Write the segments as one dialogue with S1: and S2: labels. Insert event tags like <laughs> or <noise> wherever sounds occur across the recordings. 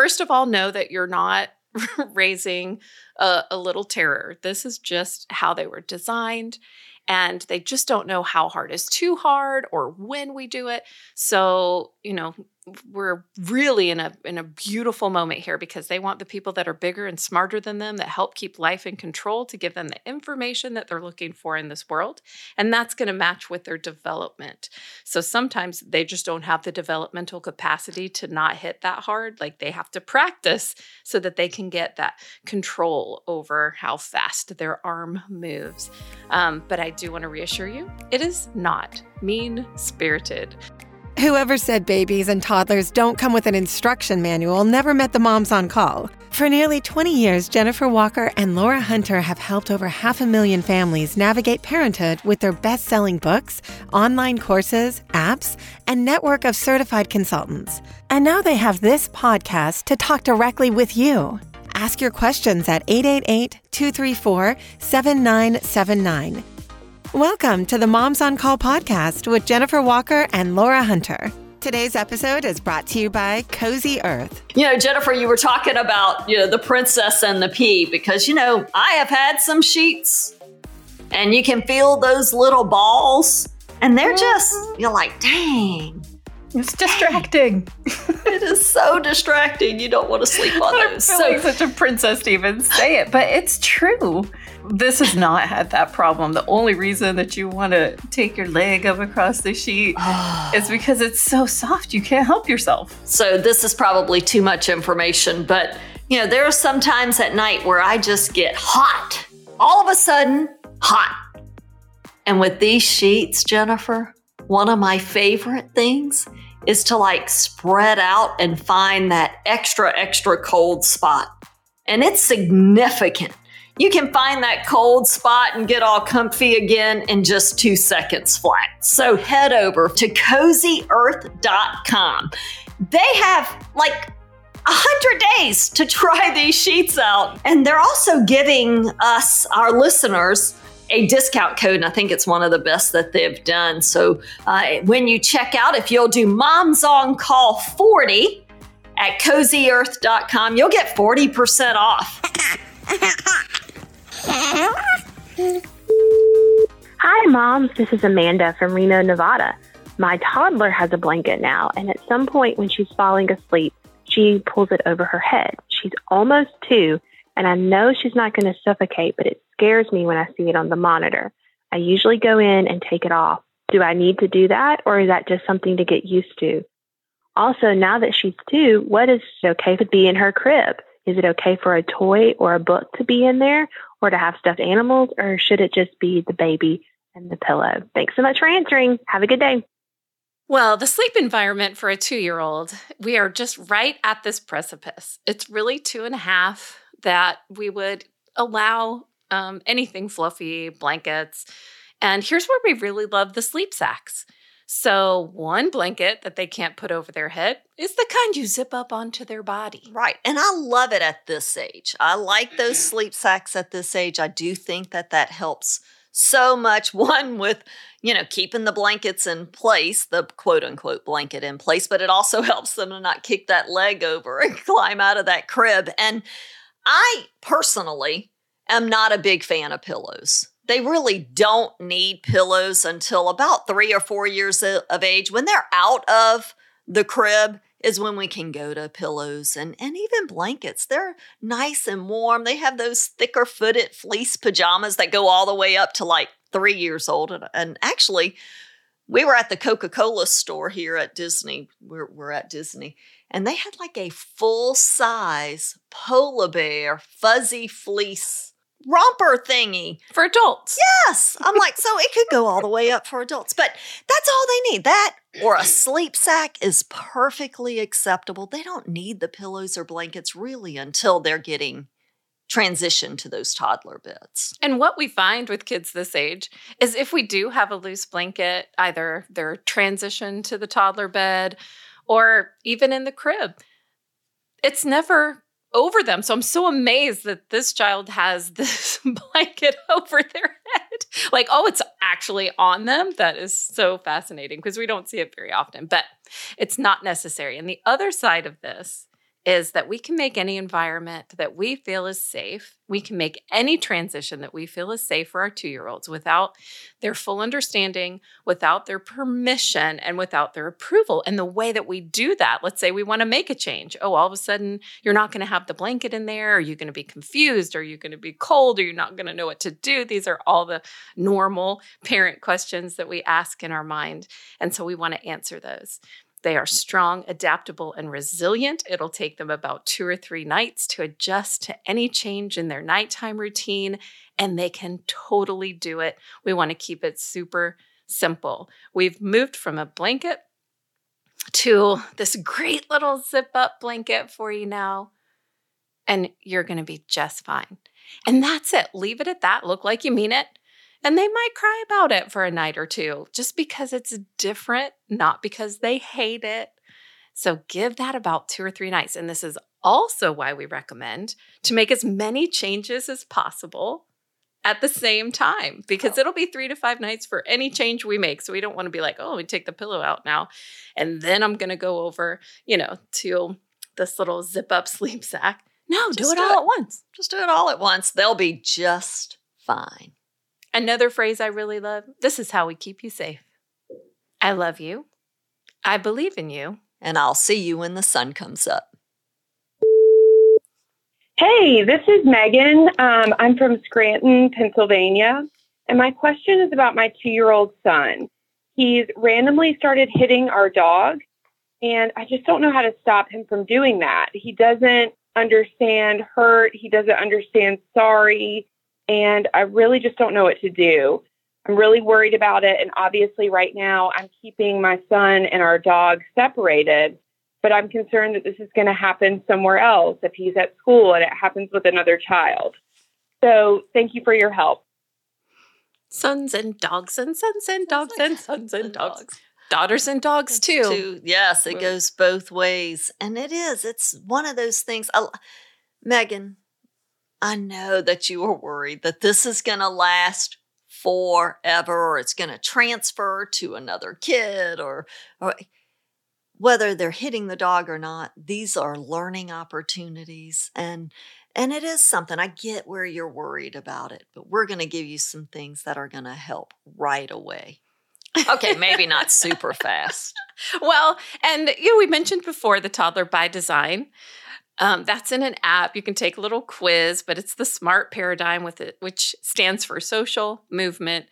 S1: first of all, know that you're not <laughs> raising a, a little terror. This is just how they were designed and they just don't know how hard is too hard or when we do it. So, you know, we're really in a in a beautiful moment here because they want the people that are bigger and smarter than them that help keep life in control to give them the information that they're looking for in this world and that's going to match with their development. So sometimes they just don't have the developmental capacity to not hit that hard like they have to practice so that they can get that control over how fast their arm moves. Um, but i do want to reassure you it is not mean spirited
S2: Whoever said babies and toddlers don't come with an instruction manual never met the moms on call. For nearly 20 years, Jennifer Walker and Laura Hunter have helped over half a million families navigate parenthood with their best selling books, online courses, apps, and network of certified consultants. And now they have this podcast to talk directly with you. Ask your questions at 888 234 7979 Welcome to the Moms on Call podcast with Jennifer Walker and Laura Hunter. Today's episode is brought to you by Cozy Earth.
S3: You know, Jennifer, you were talking about, you know, the princess and the pea because, you know, I have had some sheets and you can feel those little balls and they're just, mm-hmm. you're like, dang.
S4: It's distracting. <laughs>
S3: it is so distracting. You don't want to sleep on <laughs> those.
S4: I feel so, like such a princess to even say it, but it's true this has not had that problem. The only reason that you want to take your leg up across the sheet <sighs> is because it's so soft you can't help yourself.
S3: So this is probably too much information, but you know, there are some times at night where I just get hot. All of a sudden, hot. And with these sheets, Jennifer, one of my favorite things is to like spread out and find that extra, extra cold spot. And it's significant you can find that cold spot and get all comfy again in just two seconds flat. So head over to cozyearth.com. They have like a hundred days to try these sheets out. And they're also giving us, our listeners, a discount code, and I think it's one of the best that they've done. So uh, when you check out, if you'll do Moms on Call 40 at cozyearth.com, you'll get 40% off. <laughs>
S5: Hi, moms. This is Amanda from Reno, Nevada. My toddler has a blanket now, and at some point when she's falling asleep, she pulls it over her head. She's almost two, and I know she's not going to suffocate, but it scares me when I see it on the monitor. I usually go in and take it off. Do I need to do that, or is that just something to get used to? Also, now that she's two, what is okay to be in her crib? Is it okay for a toy or a book to be in there or to have stuffed animals, or should it just be the baby and the pillow? Thanks so much for answering. Have a good day.
S1: Well, the sleep environment for a two year old, we are just right at this precipice. It's really two and a half that we would allow um, anything fluffy, blankets. And here's where we really love the sleep sacks. So, one blanket that they can't put over their head is the kind you zip up onto their body.
S3: Right. And I love it at this age. I like those mm-hmm. sleep sacks at this age. I do think that that helps so much. <laughs> One, with, you know, keeping the blankets in place, the quote unquote blanket in place, but it also <laughs> helps them to not kick that leg over and <laughs> climb out of that crib. And I personally am not a big fan of pillows they really don't need pillows until about three or four years of age. When they're out of the crib, is when we can go to pillows and, and even blankets. They're nice and warm. They have those thicker footed fleece pajamas that go all the way up to like three years old. And, and actually, we were at the Coca Cola store here at Disney. We're, we're at Disney. And they had like a full size polar bear fuzzy fleece romper thingy
S1: for adults.
S3: Yes. I'm like, so it could go all the way up for adults, but that's all they need. That or a sleep sack is perfectly acceptable. They don't need the pillows or blankets really until they're getting transition to those toddler beds.
S1: And what we find with kids this age is if we do have a loose blanket, either they're transition to the toddler bed or even in the crib, it's never over them. So I'm so amazed that this child has <laughs> this blanket <laughs> over their head. Like, oh, it's actually on them. That is so fascinating because we don't see it very often, but it's not necessary. And the other side of this is that we can make any environment that we feel is safe. We can make any transition that we feel is safe for our two year olds without their full understanding, without their permission, and without their approval. And the way that we do that, let's say we want to make a change. Oh, all of a sudden, you're not going to have the blanket in there. Are you going to be confused? Are you going to be cold? Are you not going to know what to do? These are all the normal parent questions that we ask in our mind. And so we want to answer those. They are strong, adaptable, and resilient. It'll take them about two or three nights to adjust to any change in their nighttime routine, and they can totally do it. We want to keep it super simple. We've moved from a blanket to this great little zip up blanket for you now, and you're going to be just fine. And that's it. Leave it at that. Look like you mean it. And they might cry about it for a night or two just because it's different, not because they hate it. So give that about two or three nights. And this is also why we recommend to make as many changes as possible at the same time because oh. it'll be three to five nights for any change we make. So we don't want to be like, oh, we take the pillow out now. And then I'm going to go over, you know, to this little zip up sleep sack. No,
S3: Just
S1: do it all at once.
S3: Just do it all at once. They'll be just fine.
S1: Another phrase I really love this is how we keep you safe. I love you. I believe in you.
S3: And I'll see you when the sun comes up.
S6: Hey, this is Megan. Um, I'm from Scranton, Pennsylvania. And my question is about my two year old son. He's randomly started hitting our dog, and I just don't know how to stop him from doing that. He doesn't understand hurt, he doesn't understand sorry, and I really just don't know what to do. I'm really worried about it. And obviously, right now, I'm keeping my son and our dog separated, but I'm concerned that this is going to happen somewhere else if he's at school and it happens with another child. So, thank you for your help.
S1: Sons and dogs and sons and dogs and sons and dogs. Daughters and dogs too.
S3: Too. Yes, it goes both ways. And it is. It's one of those things. I, Megan, I know that you are worried that this is going to last forever or it's going to transfer to another kid or, or whether they're hitting the dog or not. These are learning opportunities and and it is something I get where you're worried about it, but we're going to give you some things that are going to help right away. Okay, maybe not super <laughs> fast.
S1: Well, and you know, we mentioned before the toddler by design. Um, that's in an app. You can take a little quiz, but it's the SMART paradigm with it, which stands for social, movement,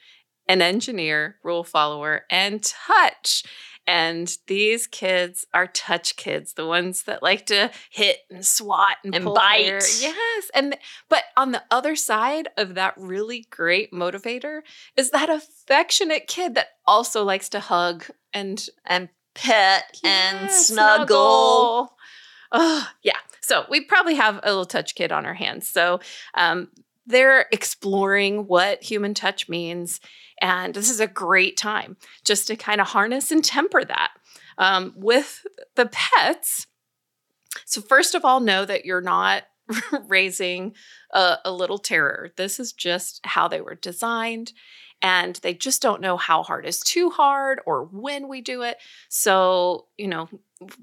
S1: and engineer, rule follower, and touch. And these kids are touch kids, the ones that like to hit and swat and,
S3: And bite.
S1: hair. Yes, and but on the other side of that really great motivator is that affectionate kid that also likes to hug and
S3: And pet and
S1: yeah,
S3: snuggle.
S1: Oh, yeah. So we probably have a little touch kid on our hands. So um, they're exploring what human touch means. And this is a great time just to kind of harness and temper that. Um, with the pets, so first of all, know that you're not <laughs> raising a, a little terror. This is just how they were designed. And they just don't know how hard is too hard or when we do it. So, you know,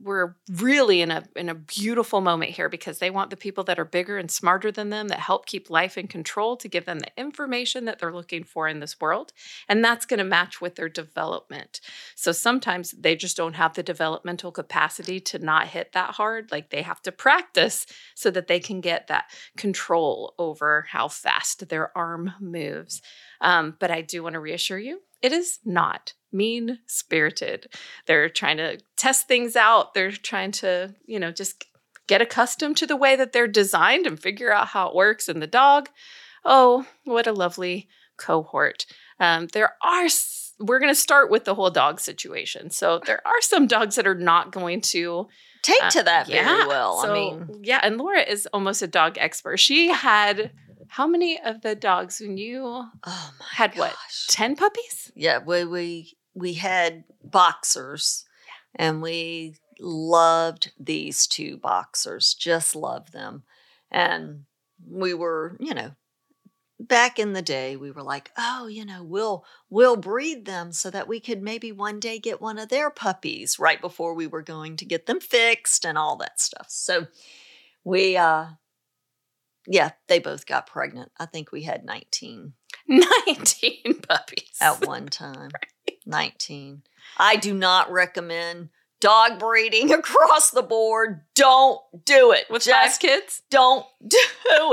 S1: we're really in a in a beautiful moment here because they want the people that are bigger and smarter than them that help keep life in control to give them the information that they're looking for in this world. And that's going to match with their development. So sometimes they just don't have the developmental capacity to not hit that hard. Like they have to practice so that they can get that control over how fast their arm moves. Um, but i do want to reassure you it is not mean spirited. They're trying to test things out. They're trying to, you know, just get accustomed to the way that they're designed and figure out how it works. And the dog, oh, what a lovely cohort. Um, there are, we're going to start with the whole dog situation. So there are some dogs that are not going to
S3: Take
S1: uh,
S3: to that very
S1: yeah.
S3: well.
S1: So,
S3: I mean,
S1: yeah, and Laura is almost a dog expert. She had how many of the dogs when you
S3: oh
S1: had what? 10 puppies?
S3: Yeah, we we we had boxers, and we loved these two boxers. Just loved them, and we were, you know, back in the day we were like oh you know we'll we'll breed them so that we could maybe one day get one of their puppies right before we were going to get them fixed and all that stuff. So we uh yeah they both got pregnant. I think we had 19 <laughs>
S1: 19 puppies.
S3: At one time <laughs> 19 i do not recommend dog breeding <laughs> across the board. Don't do it.
S1: with
S3: just
S1: five kids.
S3: don't <laughs> do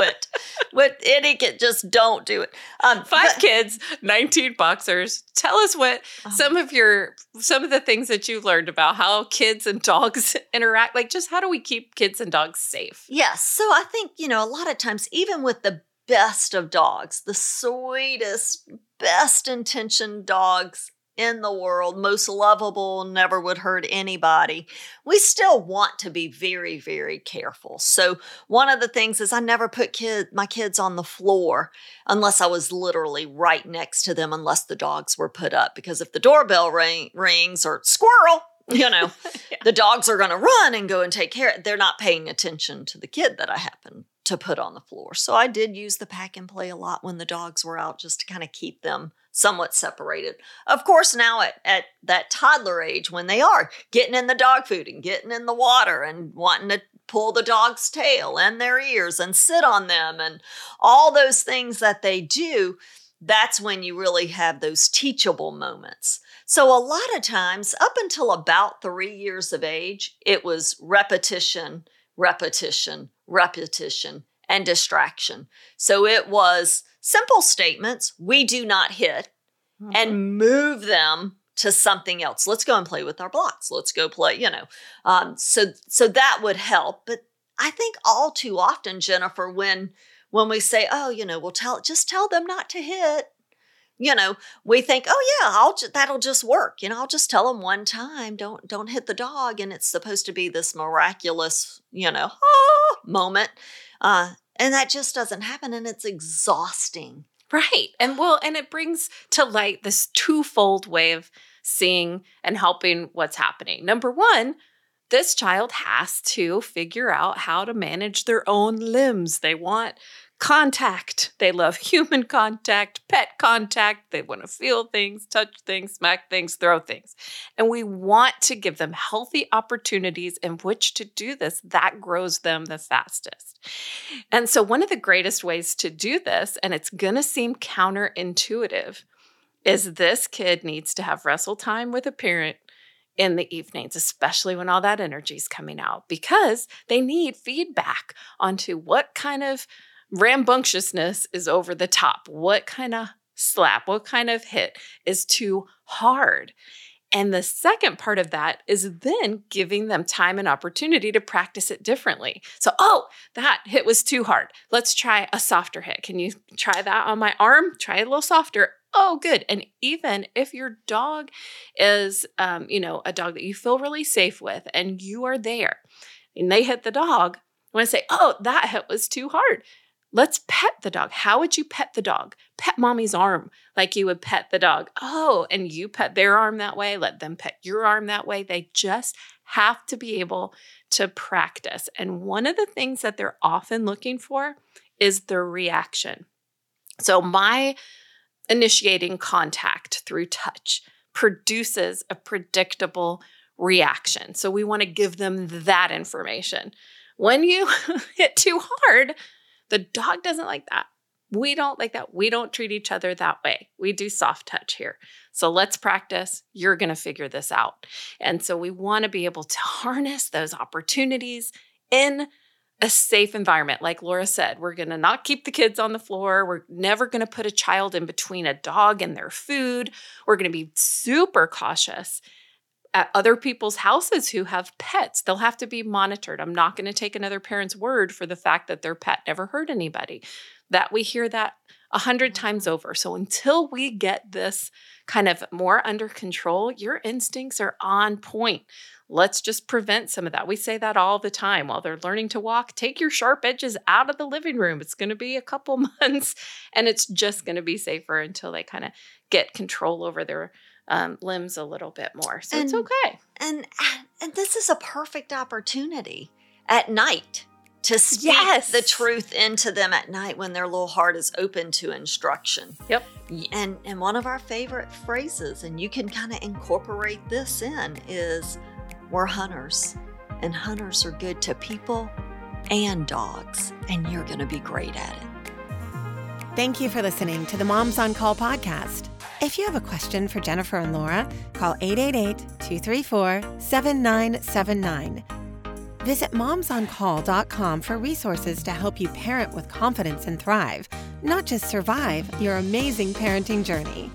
S3: it. With any kid, just don't do it. Um,
S1: Five
S3: but-
S1: kids, 19 boxers. Tell us what
S3: Oh.
S1: some of your some of the things that you've learned about how kids and dogs <laughs> interact. Like just how do we keep kids and dogs safe?
S3: Yes. So I think, you know, a lot of times, even with the best of dogs, the sweetest, best intentioned dogs in the world, most lovable, never would hurt anybody, we still want to be very, very careful. So one of the things is I never put kid my kids on the floor unless I was literally right next to them, unless the dogs were put up. Because if the doorbell ring, rings or squirrel, you know, <laughs> the dogs are going to run and go and take care. They're not paying attention to the kid that I happen to put on the floor. So I did use the pack and play a lot when the dogs were out just to kind of keep them somewhat separated. Of course, now at, at that toddler age, when they are getting in the dog food and getting in the water and wanting to pull the dog's tail and their ears and sit on them and all those things that they do, that's when you really have those teachable moments. So, a lot of times, up until about three years of age, it was repetition, repetition, repetition, and distraction. So, it was simple statements we do not hit and move them to something else. Let's go and play with our blocks. Let's go play, you know. Um, so, so that would help. But I think all too often, Jennifer, when when we say, "Oh, you know, we'll tell just tell them not to hit," you know, we think, "Oh yeah, I'll ju- that'll just work." You know, I'll just tell them one time, "Don't don't hit the dog," and it's supposed to be this miraculous, you know, ah, moment, uh, and that just doesn't happen, and it's exhausting.
S1: Right. And well, and it brings to light this twofold way of seeing and helping what's happening. Number one, this child has to figure out how to manage their own limbs. They want contact. They love <laughs> human contact, pet contact. They want to feel things, touch things, smack things, throw things. And we want to give them healthy opportunities in which to do this. That grows them the fastest. And so, one of the greatest ways to do this, and it's going to seem counterintuitive, is this kid needs to have wrestle time with a parent in the evenings, especially when all that energy is coming out, because they need feedback onto what kind of rambunctiousness is over the top, what kind of slap, what kind of hit is too hard. And the second part of that is then giving them time and opportunity to practice it differently. So, oh, that hit was too hard. Let's try a softer hit. Can you try that on my arm? Try it a little softer. Oh, good. And even if your dog is, um, you know, a dog that you feel really safe with and you are there and they hit the dog, I want to say, oh, that hit was too hard. Let's pet the dog. How would you pet the dog? Pet mommy's arm like you would pet the dog. Oh, and you pet their arm that way. Let them pet your arm that way. They just have to be able to practice. And one of the things that they're often looking for is the reaction. So, my initiating contact through touch produces a predictable reaction. So, we want to give them that information. When you <laughs> hit too hard, the dog doesn't like that. We don't like that. We don't treat each other that way. We do soft touch here. So let's practice. You're going to figure this out. And so we want to be able to <laughs> harness those opportunities in a safe environment. Like Laura said, we're going to not keep the kids on the floor. We're never going to put a child in between a dog and their food. We're going to be super cautious at other people's houses who have pets. They'll have to be monitored. I'm not going to take another parent's word for the fact that their pet never hurt anybody. That we hear that a hundred mm-hmm. times over. So until we get this kind of more under control, your instincts are on point. Let's just prevent some of that. We say that all the time while they're learning to walk. Take your sharp edges out of the living room. It's going to be a couple <laughs> months and it's just going to be safer until they kind of get control over their um, limbs a little bit more. So it's okay.
S3: And <sighs> and this is a perfect opportunity at night to speak
S1: Yes.
S3: the truth into them at night when their little heart is open to instruction.
S1: Yep.
S3: And and one of our favorite phrases, and you can kind of incorporate this in, is we're hunters, and hunters are good to people and dogs, and you're going to be great at it.
S2: Thank you for listening to the Moms on Call podcast. If you have a question for Jennifer and Laura, call 888 234 7979. Visit momsoncall.com for resources to help you parent with confidence and thrive, not just survive your amazing parenting journey.